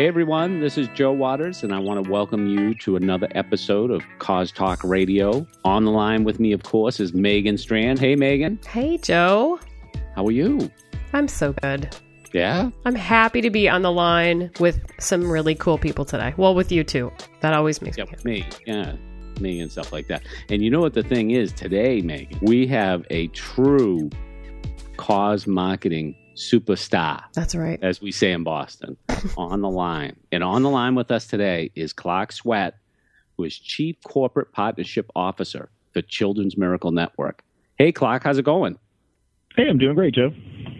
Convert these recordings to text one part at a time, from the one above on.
Hey everyone, this is Joe Waters, and I want to welcome you to another episode of Cause Talk Radio. On the line with me, of course, is Megan Strand. Hey Megan, Hey, Joe. how are you? I'm so good. Yeah? I'm happy to be on the line with some really cool people today. Well, with you too. That always makes Yeah, me happy. me. Yeah, me and stuff like that. And you know what the thing is today, Megan? We have a true cause marketing superstar. That's right. as we say in Boston, on the line. And on the line with us today is Clark Sweat, who is Chief Corporate Partnership Officer for Children's Miracle Network. Hey, Clark, how's it going? Hey, I'm doing great, Joe.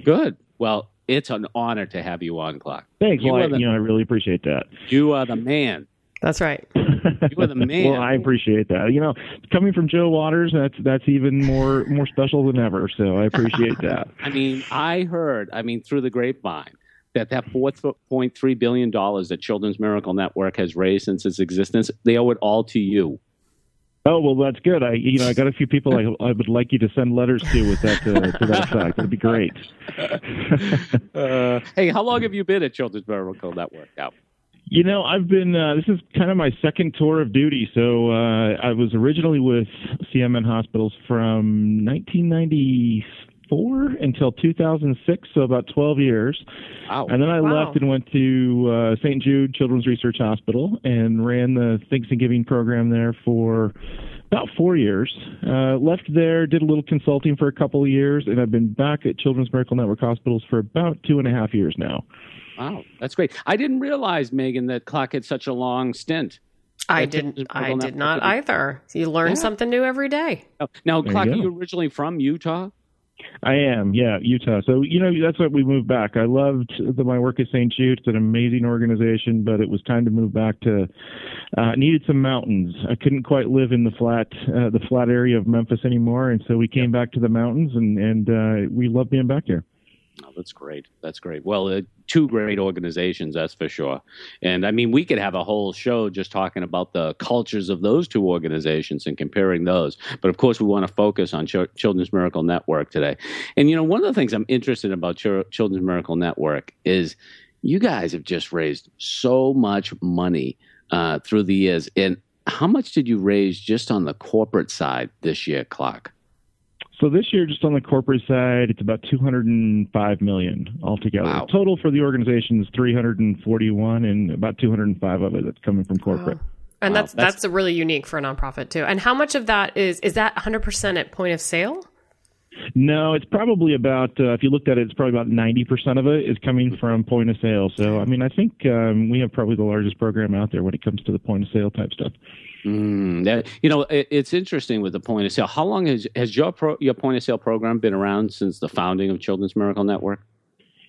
Good. Well, it's an honor to have you on, Clark. Thanks. You well, I, the- you know, I really appreciate that. You are the man. That's right. You are the man. well, I appreciate that. You know, coming from Joe Waters, that's that's even more more special than ever. So I appreciate that. I mean, I heard, I mean, through the grapevine, that that $4.3 billion that Children's Miracle Network has raised since its existence, they owe it all to you. Oh well, that's good. I you know I got a few people I I would like you to send letters to with that uh, to that effect. That'd be great. Uh, hey, how long have you been at Children's Miracle Network now? You know, I've been. Uh, this is kind of my second tour of duty. So uh, I was originally with CMN Hospitals from 1994 until 2006, so about 12 years. Wow. And then I Wow. left and went to uh, St. Jude Children's Research Hospital and ran the Thanksgiving program there for about four years. Uh, left there, did a little consulting for a couple of years, and I've been back at Children's Miracle Network Hospitals for about two and a half years now. Wow, that's great. I didn't realize, Megan, that Clark had such a long stint. I didn't. didn't- I did not- not either. You learn Yeah. something new every day. Now, now There you Clark, are you originally from Utah? I am, yeah, Utah. So you know that's why we moved back. I loved the, my work at St. Jude. It's an amazing organization, but it was time to move back to. Uh, needed some mountains. I couldn't quite live in the flat, uh, the flat area of Memphis anymore, and so we came back to the mountains, and and uh, we love being back here. Oh, that's great. That's great. Well, uh, two great organizations, that's for sure. And I mean, we could have a whole show just talking about the cultures of those two organizations and comparing those. But of course, we want to focus on Ch- Children's Miracle Network today. And you know, one of the things I'm interested in about Ch- Children's Miracle Network is you guys have just raised so much money uh, through the years. And how much did you raise just on the corporate side this year, Clark? So this year, just on the corporate side, it's about 205 million altogether. Wow. Total for the organization is 341, and about 205 of it that's coming from corporate. Wow. And Wow, that's, that's- that's really unique for a nonprofit too. And how much of that is is that 100% at point of sale? No, it's probably about uh, if you looked at it, it's probably about 90 percent of it is coming from point of sale. So I mean, I think um, we have probably the largest program out there when it comes to the point of sale type stuff. Mm, that, you know, it, it's interesting with the point of sale. How long has has your pro, your point of sale program been around since the founding of Children's Miracle Network?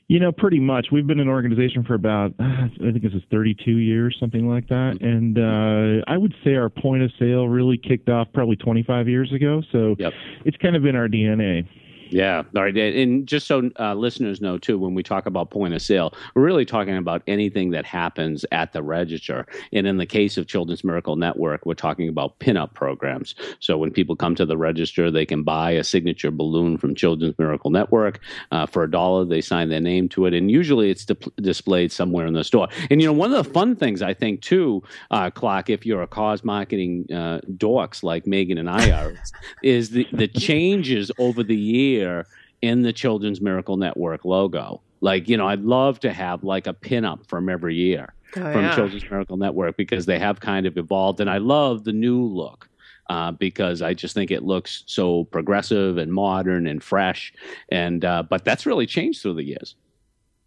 You know, pretty much. We've been an organization for about, I think this is 32 years, something like that. And uh, I would say our point of sale really kicked off probably 25 years ago. So Yep. it's kind of in our DNA. Yeah, all right. And just so uh, listeners know too, when we talk about point of sale, we're really talking about anything that happens at the register. And in the case of Children's Miracle Network, we're talking about pinup programs. So when people come to the register, they can buy a signature balloon from Children's Miracle Network uh, for a dollar. They sign their name to it, and usually it's di- displayed somewhere in the store. And you know, one of the fun things I think too, uh, Clark, if you're a cause marketing uh, dorks like Megan and I are, is the the changes over the year in the Children's Miracle Network logo. Like, you know, I'd love to have like a pinup from every year Oh, from yeah. Children's Miracle Network because they have kind of evolved. And I love the new look uh, because I just think it looks so progressive and modern and fresh. And uh, but that's really changed through the years.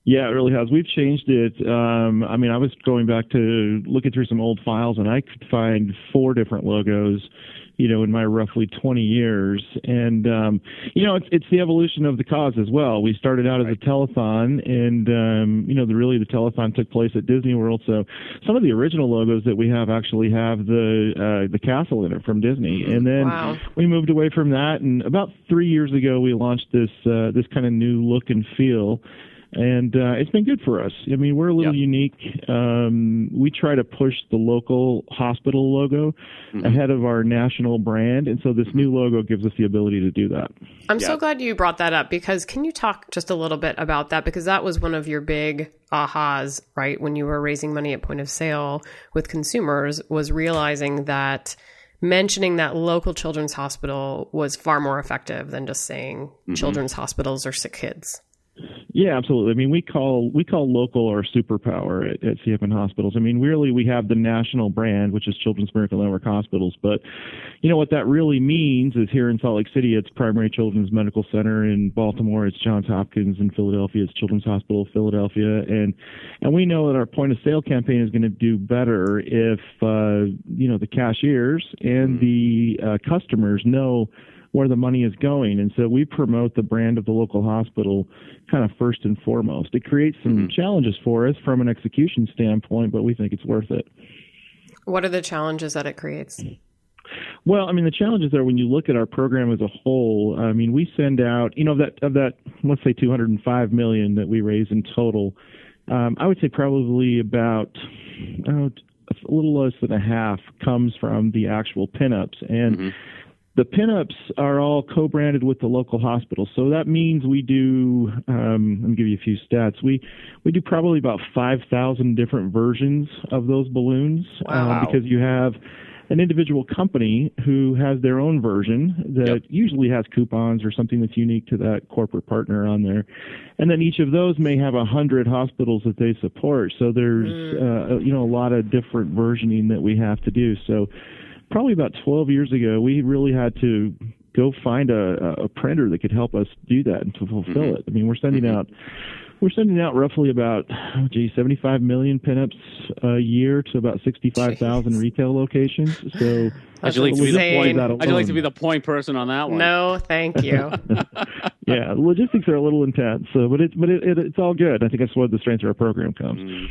Yeah, it really has. We've changed it. Um, I mean, I was going back to looking through some old files, and I could find four different logos, you know, in my roughly 20 years. And um, you know, it's it's the evolution of the cause as well. We started out as a telethon, and um, you know, the really the telethon took place at Disney World. So some of the original logos that we have actually have the uh, the castle in it from Disney. And then Wow. we moved away from that, and about three years ago, we launched this uh, this kind of new look and feel and uh, it's been good for us. I mean, we're a little Yep. unique. Um, we try to push the local hospital logo Mhm. ahead of our national brand, and so this new logo gives us the ability to do that. I'm so glad you brought that up because can you talk just a little bit about that? Because that was one of your big ahas, right? When you were raising money at point of sale with consumers, was realizing that mentioning that local children's hospital was far more effective than just saying children's hospitals or sick kids. Yeah, absolutely. I mean, we call we call local our superpower at, at CMN Hospitals. I mean, really, we have the national brand, which is Children's Miracle Network Hospitals. But you know what that really means is here in Salt Lake City, it's Primary Children's Medical Center. In Baltimore, it's Johns Hopkins. In Philadelphia, it's Children's Hospital of Philadelphia. And and we know that our point of sale campaign is going to do better if uh, you know the cashiers and the uh, customers know where the money is going. And so we promote the brand of the local hospital kind of first and foremost. It creates some challenges for us from an execution standpoint, but we think it's worth it. What are the challenges that it creates? Well, I mean, the challenges are when you look at our program as a whole. I mean, we send out, you know, of that of that, let's say, 205 million that we raise in total. Um, I would say probably about uh, a little less than a half comes from the actual pinups, and the pinups are all co-branded with the local hospital. So that means we do. Um, let me give you a few stats. We we do probably about 5,000 different versions of those balloons Wow. um, because you have an individual company who has their own version that Yep. usually has coupons or something that's unique to that corporate partner on there. And then each of those may have a hundred hospitals that they support. So there's uh, you know a lot of different versioning that we have to do. So probably about 12 years ago, we really had to go find a, a printer that could help us do that and to fulfill mm-hmm. it. I mean, we're sending mm-hmm. out we're sending out roughly about oh, gee 75 million pinups a year to about 65,000 retail locations. So I'd you like to be the insane. point? That How'd like to be the point person on that one? No, thank you. yeah, logistics are a little intense, so but it's but it, it, it's all good. I think that's where the strength of our program comes.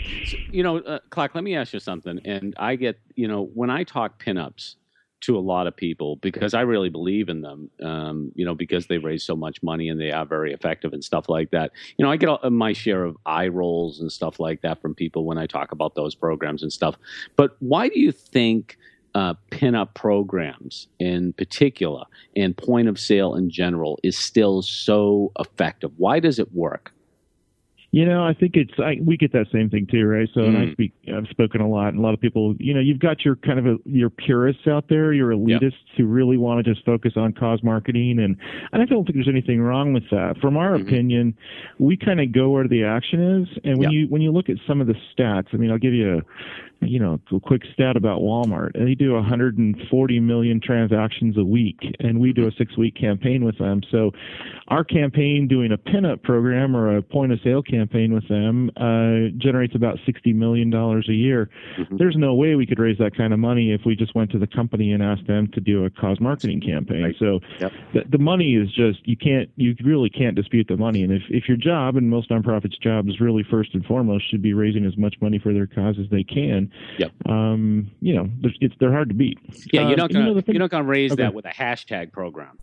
you know, uh, Clark, let me ask you something. And I get, you know, when I talk pinups to a lot of people, because I really believe in them, um, you know, because they raise so much money and they are very effective and stuff like that. You know, I get a, my share of eye rolls and stuff like that from people when I talk about those programs and stuff. But why do you think? Uh, pinup programs in particular and point of sale in general is still so effective. Why does it work? You know, I think it's I, we get that same thing too, right? So, and I Mm. speak, I've spoken a lot, and a lot of people, you know, you've got your kind of a, your purists out there, your elitists who really want to just focus on cause marketing, and and I don't think there's anything wrong with that. From our Mhm. opinion, we kind of go where the action is, and when Yeah. you when you look at some of the stats, I mean, I'll give you a you know, a quick stat about Walmart. They do 140 million transactions a week, and we do a six-week campaign with them. So, our campaign doing a pinup program or a point-of-sale campaign with them uh, generates about 60 million dollars a year. Mhm. There's no way we could raise that kind of money if we just went to the company and asked them to do a cause marketing campaign. Right. So, Yep. the, the money is just you can't you really can't dispute the money. And if if your job and most nonprofits' job is really first and foremost should be raising as much money for their cause as they can. Yep. Um, you know, it's they're hard to beat. Yeah, Uh, you're not gonna the thing- you're not gonna raise Okay. that with a hashtag program.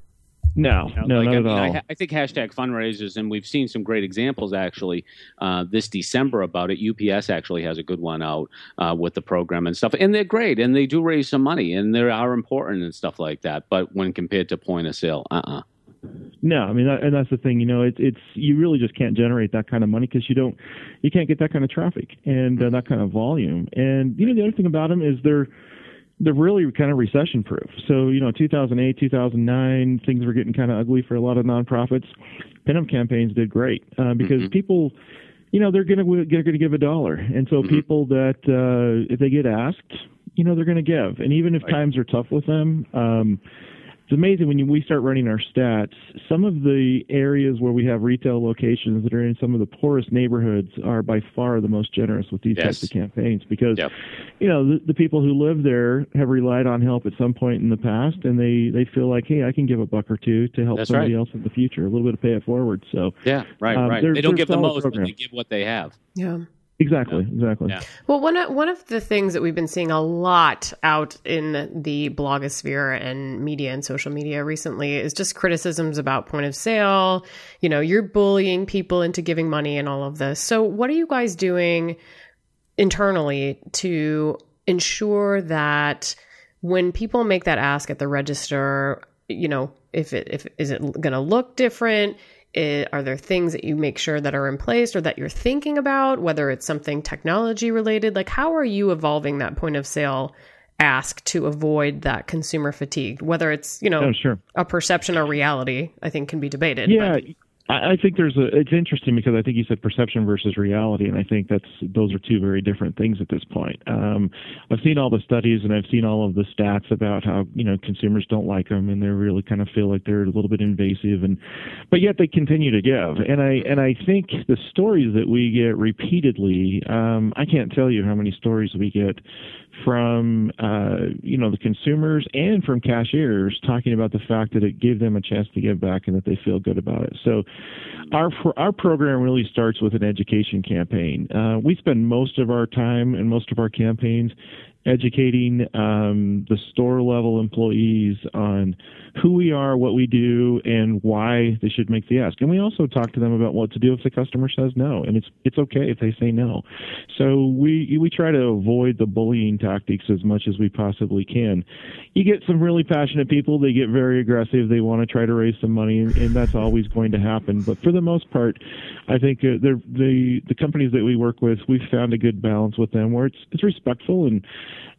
No, You know, no, like, not I at all. I, I think hashtag fundraisers, and we've seen some great examples actually uh, this December about it. UPS actually has a good one out uh, with the program and stuff, and they're great, and they do raise some money, and they are important and stuff like that. But when compared to point of sale, uh, uh No, I mean, and that's the thing. You know, it's it's you really just can't generate that kind of money because you don't, you can't get that kind of traffic and uh, that kind of volume. And you know, the other thing about them is they're they're really kind of recession proof. So you know, 2008, 2009, things were getting kind of ugly for a lot of nonprofits. Pinup campaigns did great uh, because Mhm. people. You know they're gonna they're gonna give a dollar, and so Mhm. people that uh, if they get asked, you know they're gonna give, and even if Right. times are tough with them, um, it's amazing when you, we start running our stats. Some of the areas where we have retail locations that are in some of the poorest neighborhoods are by far the most generous with these types of campaigns because, Yep. you know, the, the people who live there have relied on help at some point in the past, and they they feel like, hey, I can give a buck or two to help That's somebody right. else in the future, a little bit of pay it forward. So yeah, right, Um, right. they're- don't give the solid most, but they give what they have. Yeah. Exactly, yeah. exactly. Yeah. Well, one of, one of the things that we've been seeing a lot out in the blogosphere and media and social media recently is just criticisms about point of sale. You know, you're bullying people into giving money and all of this. So, what are you guys doing internally to ensure that when people make that ask at the register, you know, if it if is it going to look different? It, are there things that you make sure that are in place or that you're thinking about, whether it's something technology related? Like, how are you evolving that point of sale ask to avoid that consumer fatigue? Whether it's, you know, oh, sure. a perception or reality, I think can be debated. Yeah. But. I, I think there's a. It's interesting because I think you said perception versus reality, and I think that's those are two very different things at this point. Um, I've seen all the studies and I've seen all of the stats about how you know consumers don't like them and they really kind of feel like they're a little bit invasive, and but yet they continue to give. And I and I think the stories that we get repeatedly, um, I can't tell you how many stories we get from uh, you know the consumers and from cashiers talking about the fact that it gave them a chance to give back and that they feel good about it. So our our program really starts with an education campaign. Uh, we spend most of our time and most of our campaigns educating um, the store level employees on who we are, what we do, and why they should make the ask. And we also talk to them about what to do if the customer says no, and it's it's okay if they say no. So we we try to avoid the bullying tactics as much as we possibly can. You get some really passionate people; they get very aggressive. They want to try to raise some money, and, and that's always going to happen. But for the most part, I think uh, the the companies that we work with, we've found a good balance with them where it's it's respectful and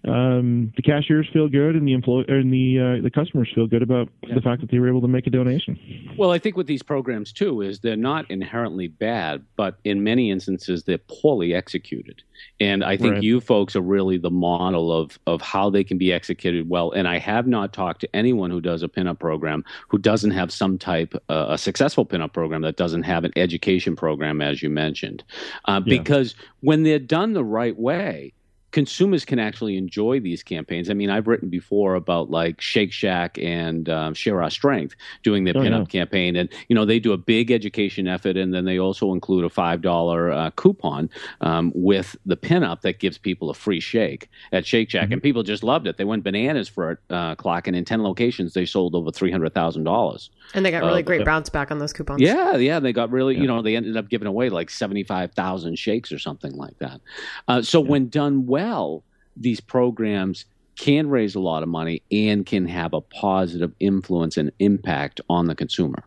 um, the cashiers feel good and the employee and the uh, the customers feel good about yeah. the fact that they were able to make a donation. Well, I think with these programs too is they're not inherently bad, but in many instances they're poorly executed. And I think right. you folks are really the model of of how they can be executed well. And I have not talked to anyone who does a pinup program who doesn't have some type uh, a successful pinup program that doesn't have an education program, as you mentioned, uh, yeah. because when they're done the right way consumers can actually enjoy these campaigns. I mean, I've written before about like Shake Shack and um, Share Our Strength doing their oh, pinup yeah. campaign, and you know they do a big education effort, and then they also include a five dollar uh, coupon um, with the pinup that gives people a free shake at Shake Shack, mm-hmm. and people just loved it. They went bananas for it, uh, Clark, and in ten locations they sold over three hundred thousand dollars. And they got really uh, great bounce back on those coupons. Yeah, yeah, they got really, yeah. you know, they ended up giving away like seventy five thousand shakes or something like that. Uh, so yeah. when done well well, these programs can raise a lot of money and can have a positive influence and impact on the consumer.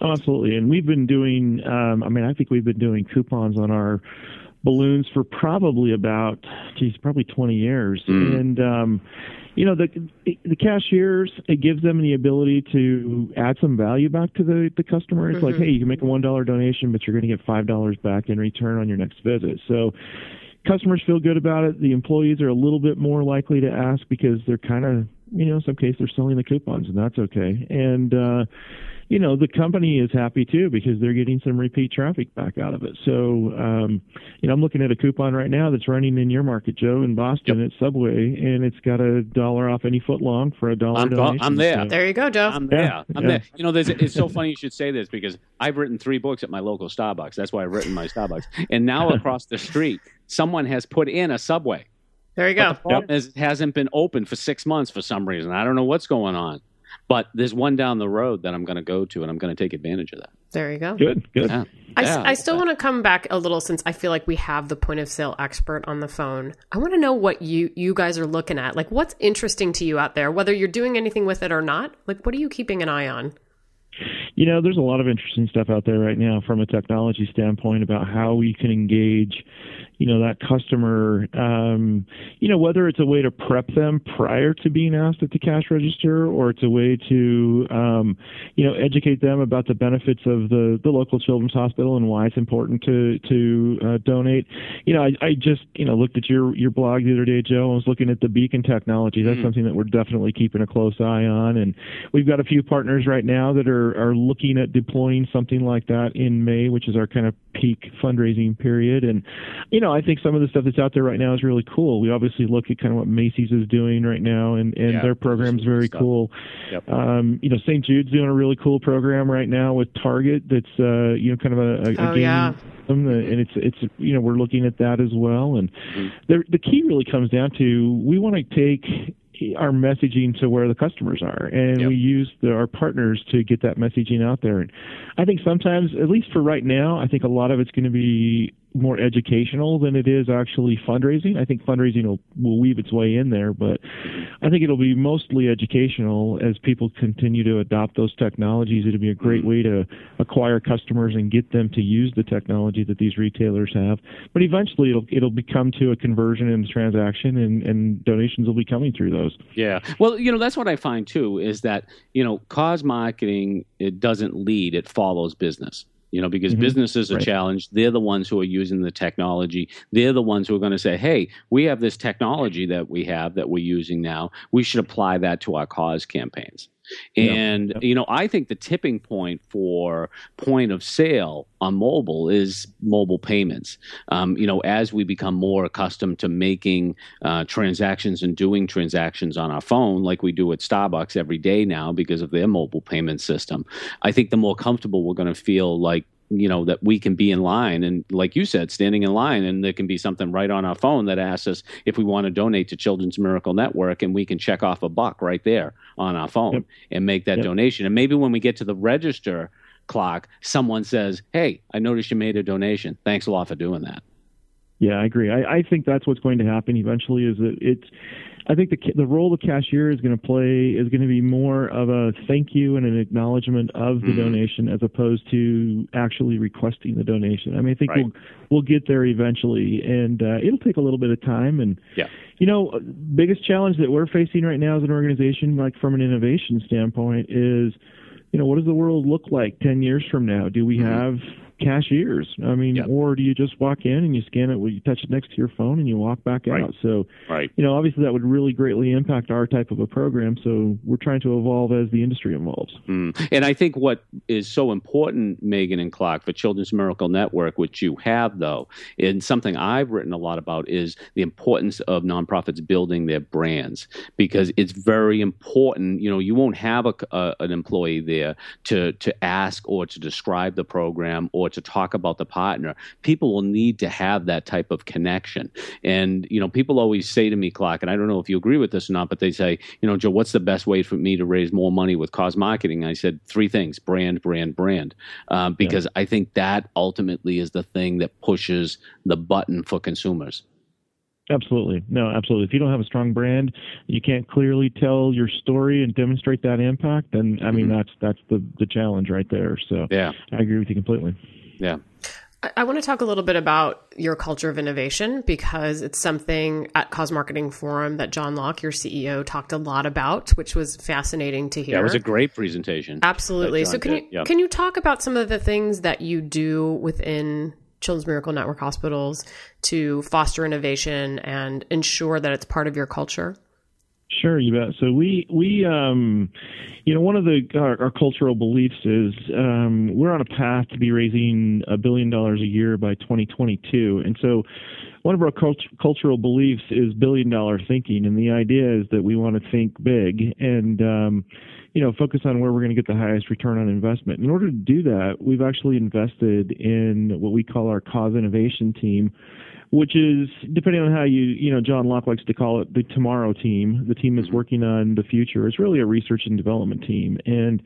Oh, absolutely. And we've been doing, um, I mean, I think we've been doing coupons on our balloons for probably about, geez, probably 20 years. Mm. And, um, you know, the the cashiers it gives them the ability to add some value back to the the customer. It's mm-hmm. like, hey, you can make a one dollar donation, but you're going to get five dollars back in return on your next visit. So, customers feel good about it. The employees are a little bit more likely to ask because they're kind of, you know, in some cases they're selling the coupons, and that's okay. And uh, you know, the company is happy too because they're getting some repeat traffic back out of it. So, um, you know, I'm looking at a coupon right now that's running in your market, Joe, in Boston yep. at Subway, and it's got a dollar off any foot long for a dollar I'm, donation. I'm there. So. There you go, Joe. I'm there. Yeah, I'm yeah. there. You know, it's so funny you should say this because I've written three books at my local Starbucks. That's why I've written my Starbucks. And now across the street, someone has put in a Subway. There you go. But the problem yep. is it hasn't been open for six months for some reason. I don't know what's going on. But there's one down the road that I'm going to go to, and I'm going to take advantage of that. There you go. Good, good. Yeah. I, yeah, I still want to come back a little since I feel like we have the point of sale expert on the phone. I want to know what you you guys are looking at. Like, what's interesting to you out there, whether you're doing anything with it or not. Like, what are you keeping an eye on? You know, there's a lot of interesting stuff out there right now from a technology standpoint about how we can engage you know that customer um, you know whether it's a way to prep them prior to being asked at the cash register or it's a way to um, you know educate them about the benefits of the the local children's hospital and why it's important to to uh, donate. You know I, I just you know looked at your your blog the other day Joe I was looking at the beacon technology. That's mm something that we're definitely keeping a close eye on and we've got a few partners right now that are are looking at deploying something like that in May which is our kind of peak fundraising period. And, you know, I think some of the stuff that's out there right now is really cool. We obviously look at kind of what Macy's is doing right now, and, and yeah, their program's very stuff. cool. Yep. Um, you know, St. Jude's doing a really cool program right now with Target that's, uh, you know, kind of a, a, a oh, game. Yeah. And it's it's you know we're looking at that as well, and mm-hmm. the the key really comes down to we want to take our messaging to where the customers are, and yep. we use the, our partners to get that messaging out there. And I think sometimes, at least for right now, I think a lot of it's going to be more educational than it is actually fundraising. I think fundraising will, will weave its way in there, but I think it'll be mostly educational as people continue to adopt those technologies. It'll be a great mm-hmm. way to acquire customers and get them to use the technology that these retailers have. But eventually, it'll it'll become to a conversion and transaction, and, and donations will be coming through those. Yeah, well, you know that's what I find too is that you know cause marketing it doesn't lead; it follows business you know, because mm-hmm. businesses are right. challenged. They're the ones who are using the technology. They're the ones who are going to say, hey, we have this technology that we have that we're using now. We should apply that to our cause campaigns. And, yeah. you know, I think the tipping point for point of sale on mobile is mobile payments. Um, you know, as we become more accustomed to making uh, transactions and doing transactions on our phone, like we do at Starbucks every day now because of their mobile payment system, I think the more comfortable we're going to feel like you know that we can be in line and like you said standing in line and there can be something right on our phone that asks us if we want to donate to children's miracle network and we can check off a buck right there on our phone yep. and make that yep. donation and maybe when we get to the register Clark someone says hey i noticed you made a donation thanks a lot for doing that yeah i agree i, I think that's what's going to happen eventually is that it's I think the the role of cashier is going to play is going to be more of a thank you and an acknowledgement of the mm-hmm. donation as opposed to actually requesting the donation. I mean, I think right. we'll we'll get there eventually, and uh, it'll take a little bit of time. And yeah. you know, biggest challenge that we're facing right now as an organization, like from an innovation standpoint, is you know what does the world look like ten years from now? Do we mm-hmm. have cashiers. I mean, yep. or do you just walk in and you scan it, Will you touch it next to your phone, and you walk back right. out? So, right. you know, obviously that would really greatly impact our type of a program. So we're trying to evolve as the industry evolves. Mm. And I think what is so important, Megan and Clark, for Children's Miracle Network, which you have though, and something I've written a lot about is the importance of nonprofits building their brands because it's very important. You know, you won't have a, a, an employee there to to ask or to describe the program or or to talk about the partner, people will need to have that type of connection. And, you know, people always say to me, Clark, and I don't know if you agree with this or not, but they say, you know, Joe, what's the best way for me to raise more money with cause marketing? I said three things brand, brand, brand. Um, because yeah. I think that ultimately is the thing that pushes the button for consumers. Absolutely. No, absolutely. If you don't have a strong brand, you can't clearly tell your story and demonstrate that impact, then I mean mm-hmm. that's that's the the challenge right there. So yeah. I agree with you completely. Yeah. I want to talk a little bit about your culture of innovation because it's something at Cause Marketing Forum that John Lauck, your CEO, talked a lot about, which was fascinating to hear. Yeah, was a great presentation. Absolutely. So can did. you yep. can you talk about some of the things that you do within Children's Miracle Network hospitals to foster innovation and ensure that it's part of your culture? Sure, you bet. So we we um, you know one of the our, our cultural beliefs is um, we're on a path to be raising a billion dollars a year by 2022, and so one of our cult- cultural beliefs is billion dollar thinking, and the idea is that we want to think big and um, you know focus on where we're going to get the highest return on investment. In order to do that, we've actually invested in what we call our cause innovation team which is depending on how you you know John Lauck likes to call it the tomorrow team, the team that's mm-hmm. working on the future. It's really a research and development team, and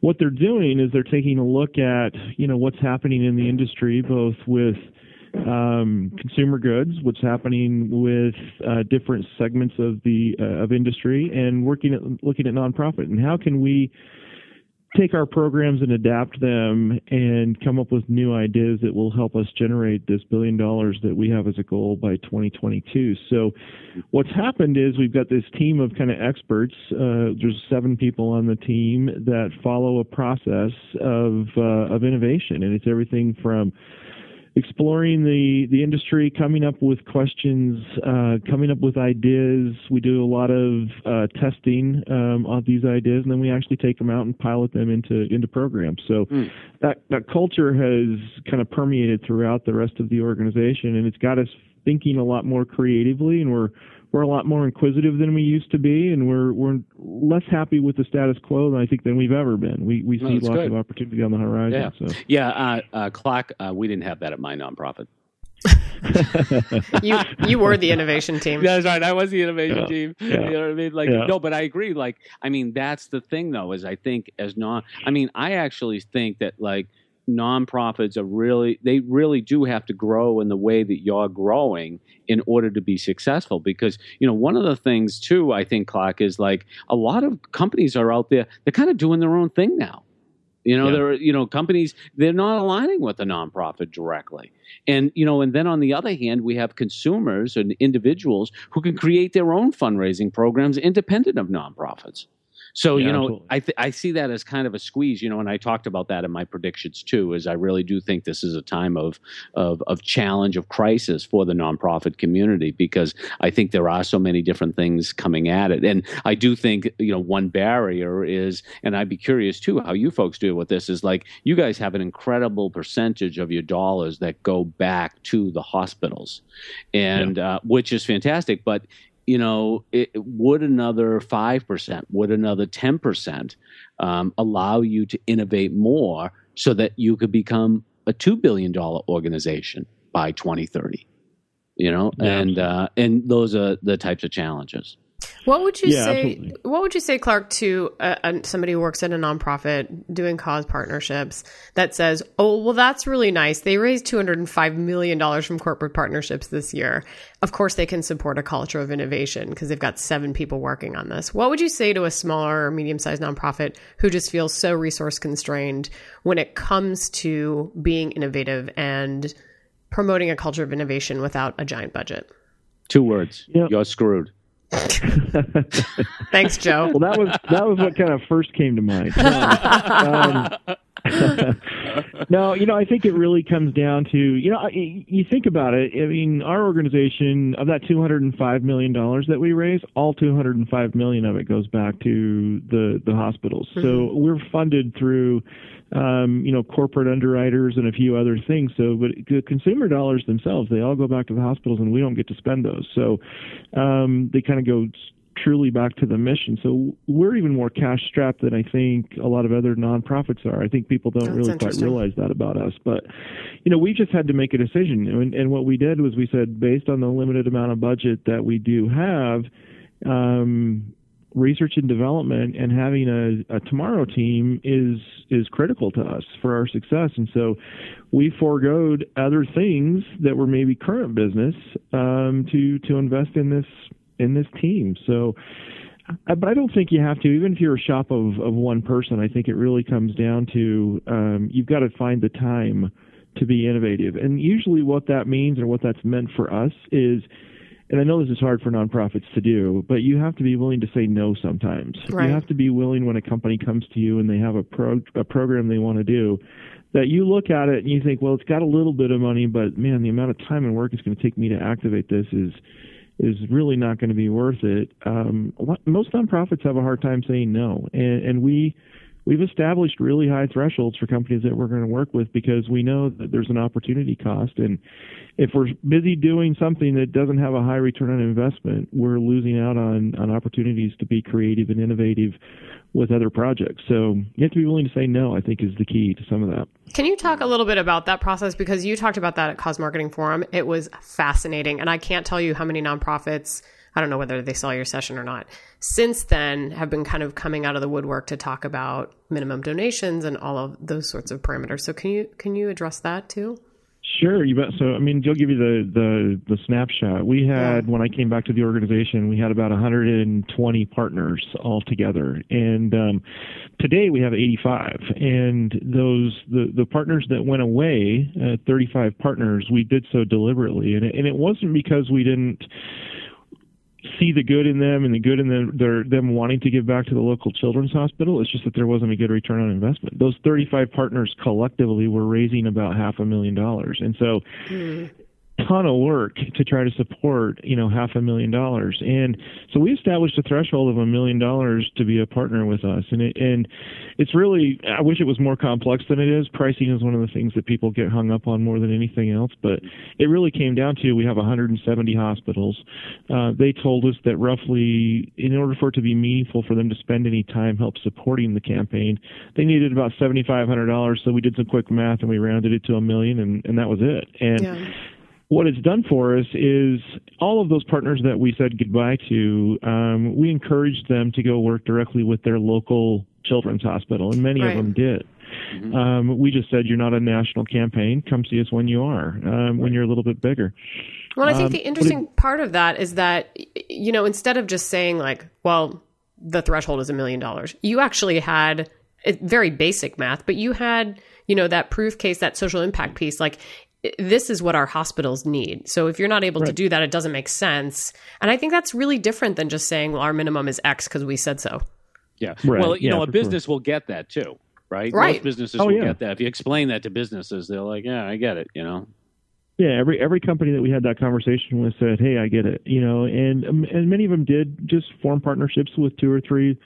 what they're doing is they're taking a look at you know what's happening in the industry, both with um, consumer goods, what's happening with uh, different segments of the uh, of industry, and working at looking at nonprofit and how can we take our programs and adapt them and come up with new ideas that will help us generate this billion dollars that we have as a goal by 2022. So, what's happened is we've got this team of kind of experts. Uh, there's seven people on the team that follow a process of uh, of innovation, and it's everything from exploring the the industry, coming up with questions, uh, coming up with ideas. We do a lot of uh, testing um, of these ideas, and then we actually take them out and pilot them into into programs. So mm. that that culture has kind of permeated throughout the rest of the organization, and it's got us thinking a lot more creatively, and we're we're a lot more inquisitive than we used to be, and we're we're less happy with the status quo than I think than we've ever been. We we see lots good. of opportunity on the horizon. Yeah, so. yeah. Uh, uh, Clark, uh, we didn't have that at my nonprofit. you you were the innovation team. That's right. I was the innovation yeah. team. Yeah. You know what I mean? Like yeah. no, but I agree. Like I mean, that's the thing though. Is I think as non. I mean, I actually think that like nonprofits are really they really do have to grow in the way that you're growing in order to be successful. Because you know one of the things too i think Clark is like a lot of companies are out there they're kind of doing their own thing now. You know yeah. they're you know companies they're not aligning with a nonprofit directly. And you know and then on the other hand we have consumers and individuals who can create their own fundraising programs independent of nonprofits so yeah, you know, absolutely. I th- I see that as kind of a squeeze. You know, and I talked about that in my predictions too. Is I really do think this is a time of of of challenge of crisis for the nonprofit community because I think there are so many different things coming at it, and I do think you know one barrier is, and I'd be curious too how you folks deal with this is like you guys have an incredible percentage of your dollars that go back to the hospitals, and yeah. uh, which is fantastic, but you know, it, would another 5%, would another 10% um, allow you to innovate more so that you could become a $2 billion organization by 2030? You know, yeah. and uh, and those are the types of challenges. What would you yeah, say? Absolutely. What would you say, Clark, to somebody who works at a nonprofit doing cause partnerships that says, "Oh, well, that's really nice. They raised two hundred and five million dollars from corporate partnerships this year. Of course, they can support a culture of innovation because they've got seven people working on this." What would you say to a smaller or medium-sized nonprofit who just feels so resource constrained when it comes to being innovative and promoting a culture of innovation without a giant budget? Two words: yep. you're screwed. Thanks, Joe. Well, that was that was what kind of first came to mind. Um, no, you know, I think it really comes down to you know, you think about it. I mean, our organization of that two hundred and five million dollars that we raise, all two hundred and five million of it goes back to the the hospitals. Mm-hmm. So we're funded through um, you know, corporate underwriters and a few other things. So, but the consumer dollars themselves, they all go back to the hospitals, and we don't get to spend those. So, um, they kind of go truly back to the mission. So we're even more cash strapped than I think a lot of other nonprofits are. I think people don't That's really quite realize that about us. But you know, we just had to make a decision, and, and what we did was we said, based on the limited amount of budget that we do have. Um, research and development and having a, a, tomorrow team is is critical to us for our success. And so we foregoed other things that were maybe current business um, to to invest in this in this team. So. But I don't think you have to, even if you're a shop of, of one person. I think it really comes down to um, you've got to find the time to be innovative. And usually, what that means or what that's meant for us is and I know this is hard for nonprofits to do, but you have to be willing to say no sometimes. Right. You have to be willing when a company comes to you and they have a pro a program they want to do that you look at it and you think, well, it's got a little bit of money, but man, the amount of time and work it's going to take me to activate this is is really not going to be worth it. Um, most nonprofits have a hard time saying no, and, and we we've established really high thresholds for companies that we're going to work with because we know that there's an opportunity cost. And if we're busy doing something that doesn't have a high return on investment we're losing out on on opportunities to be creative and innovative with other projects. So you have to be willing to say no i think is the key to some of that. Can you talk a little bit about that process? Because you talked about that at cause marketing forum. It was fascinating and i can't tell you how many nonprofits I don't know whether they saw your session or not. Since then, have been kind of coming out of the woodwork to talk about minimum donations and all of those sorts of parameters. So can you can you address that too? Sure, you bet. So, I mean, I'll give you the the, the snapshot. We had yeah. when I came back to the organization, we had about 120 partners all together, and um, today we have 85. And those the the partners that went away, uh, 35 partners, we did so deliberately, and it, and it wasn't because we didn't see the good in them and the good in them, their, them wanting to give back to the local children's hospital. It's just that there wasn't a good return on investment. Those 35 partners collectively were raising about half a million dollars, and so. Mm ton of work to try to support you know half a million dollars. And so we established a threshold of a million dollars to be a partner with us. And it, and it's really i wish it was more complex than it is. Pricing is one of the things that people get hung up on more than anything else. But it really came down to we have 170 hospitals. Uh, they told us that roughly in order for it to be meaningful for them to spend any time help supporting the campaign they needed about $7500 so we did some quick math and we rounded it to a million and, and that was it. And yeah what it's done for us is all of those partners that we said goodbye to, um, we encouraged them to go work directly with their local children's hospital, and many right. of them did. Mm-hmm. Um, we just said, you're not a national campaign. Come see us when you are, um, right. when you're a little bit bigger. Well, I think um, the interesting it, part of that is that, you know, instead of just saying, like, well, the threshold is a million dollars, you actually had very basic math, but you had, you know, that proof case, that social impact piece. Like, this is what our hospitals need. So if you're not able right. to do that, it doesn't make sense. And I think that's really different than just saying, well, our minimum is X because we said so. Yeah. Right. Well, you yeah, know, a business sure. will get that too, right? Right. Most businesses oh, will yeah. get that. If you explain that to businesses, they're like, yeah, I get it, you know? Yeah, every every company that we had that conversation with said, "Hey, I get it," you know, and um, and many of them did just form partnerships with two or three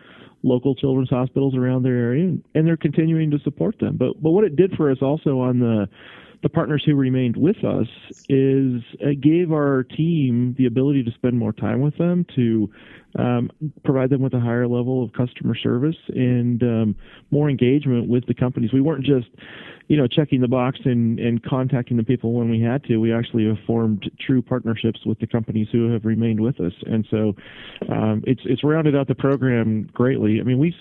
local children's hospitals around their area, and they're continuing to support them. But but what it did for us also on the the partners who remained with us is uh, gave our team the ability to spend more time with them to um, provide them with a higher level of customer service and um, more engagement with the companies. We weren't just, you know, checking the box and, and contacting the people when we had to. We actually have formed true partnerships with the companies who have remained with us, and so um, it's it's rounded out the program greatly. I mean, we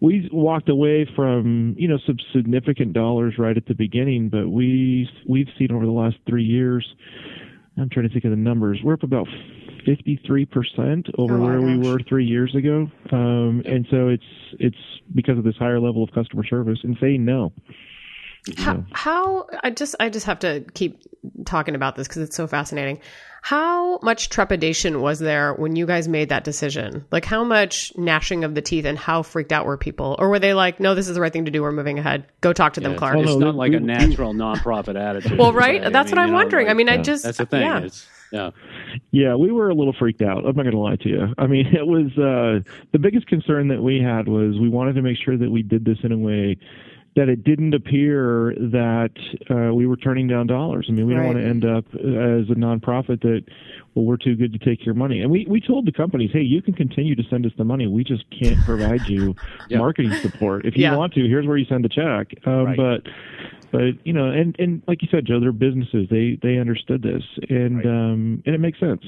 we walked away from you know some significant dollars right at the beginning, but we we've seen over the last three years. I'm trying to think of the numbers. We're up about 53% over oh, where gosh. we were three years ago. Um, and so it's, it's because of this higher level of customer service and saying no. How, how, I just I just have to keep talking about this because it's so fascinating. How much trepidation was there when you guys made that decision? Like how much gnashing of the teeth and how freaked out were people? Or were they like, no, this is the right thing to do. We're moving ahead. Go talk to yeah, them, Clark. It's, not like a natural nonprofit attitude. well, right. That's I mean, what I'm know, wondering. Like, I mean, I just that's the thing. Yeah. It's, yeah. Yeah, we were a little freaked out. I'm not going to lie to you. I mean, it was uh, the biggest concern that we had was we wanted to make sure that we did this in a way that it didn't appear that uh, we were turning down dollars. I mean, we right. don't want to end up as a nonprofit that, well, we're too good to take your money. And we, we told the companies, hey, you can continue to send us the money. We just can't provide you yep. marketing support. If you yeah. want to, here's where you send the check. Um, right. But but you know, and and like you said, Joe, they're businesses. They they understood this, and right. um, and it makes sense.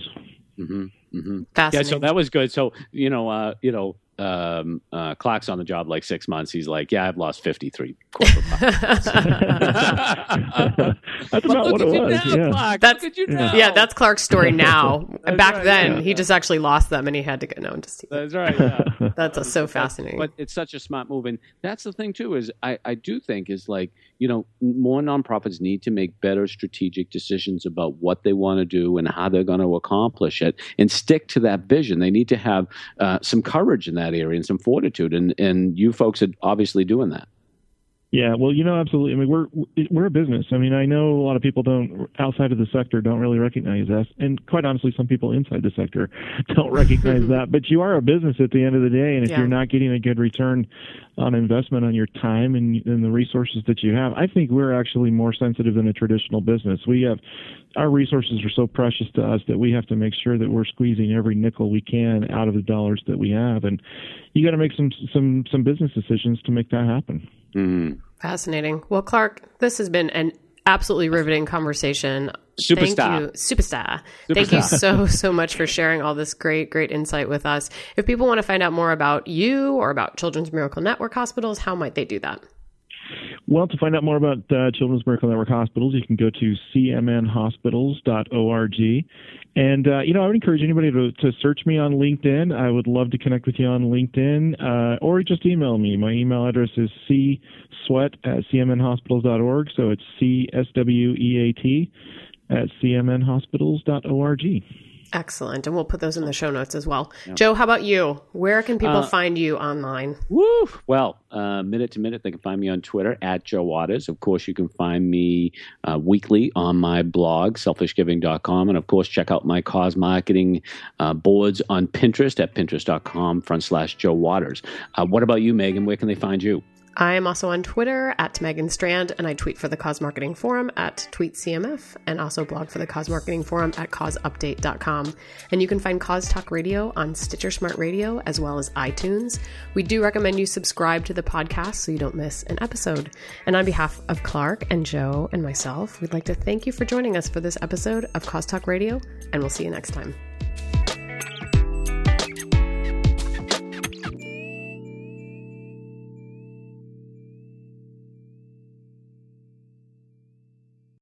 Mm-hmm. Mm-hmm. Yeah, so that was good. So you know, uh, you know, um, uh, Clark's on the job like six months. He's like, yeah, I've lost 53 corporate That's about what it was. Now, yeah. Clark. That's, yeah. yeah. that's Clark's story now. Back right, then, yeah. he just actually lost them and he had to go. No, just that's right. Yeah. That's a, so fascinating. But it's such a smart move, and that's the thing too. Is I, I do think is like you know more nonprofits need to make better strategic decisions about what they want to do and how they're going to accomplish it, and stick to that vision. They need to have uh, some courage in that that area and some fortitude. And and you folks are obviously doing that. Yeah, well, you know, absolutely. I mean, we're we're a business. I mean, I know a lot of people don't outside of the sector don't really recognize us, and quite honestly, some people inside the sector don't recognize that. But you are a business at the end of the day, and if yeah. you're not getting a good return on investment on your time and, and the resources that you have, I think we're actually more sensitive than a traditional business. We have our resources are so precious to us that we have to make sure that we're squeezing every nickel we can out of the dollars that we have, and you got to make some some some business decisions to make that happen. Mm. Fascinating. Well, Clark, this has been an absolutely riveting conversation. Superstar. Thank you, superstar. superstar. Thank you so, so much for sharing all this great, great insight with us. If people want to find out more about you or about Children's Miracle Network hospitals, how might they do that? Well, to find out more about uh, Children's Miracle Network hospitals, you can go to cmnhospitals.org. And, uh, you know, I would encourage anybody to, to search me on LinkedIn. I would love to connect with you on LinkedIn uh, or just email me. My email address is csweat at cmnhospitals.org. So it's C S W E A T at cmnhospitals.org. Excellent. And we'll put those in the show notes as well. Yep. Joe, how about you? Where can people uh, find you online? Woo! Well, uh, minute to minute, they can find me on Twitter at Joe Waters. Of course, you can find me uh, weekly on my blog, selfishgiving.com. And of course, check out my cause marketing uh, boards on Pinterest at pinterest.com front slash Joe Waters. Uh, what about you, Megan? Where can they find you? I am also on Twitter at Megan Strand, and I tweet for the Cause Marketing Forum at TweetCMF, and also blog for the Cause Marketing Forum at causeupdate.com. And you can find Cause Talk Radio on Stitcher Smart Radio as well as iTunes. We do recommend you subscribe to the podcast so you don't miss an episode. And on behalf of Clark and Joe and myself, we'd like to thank you for joining us for this episode of Cause Talk Radio, and we'll see you next time.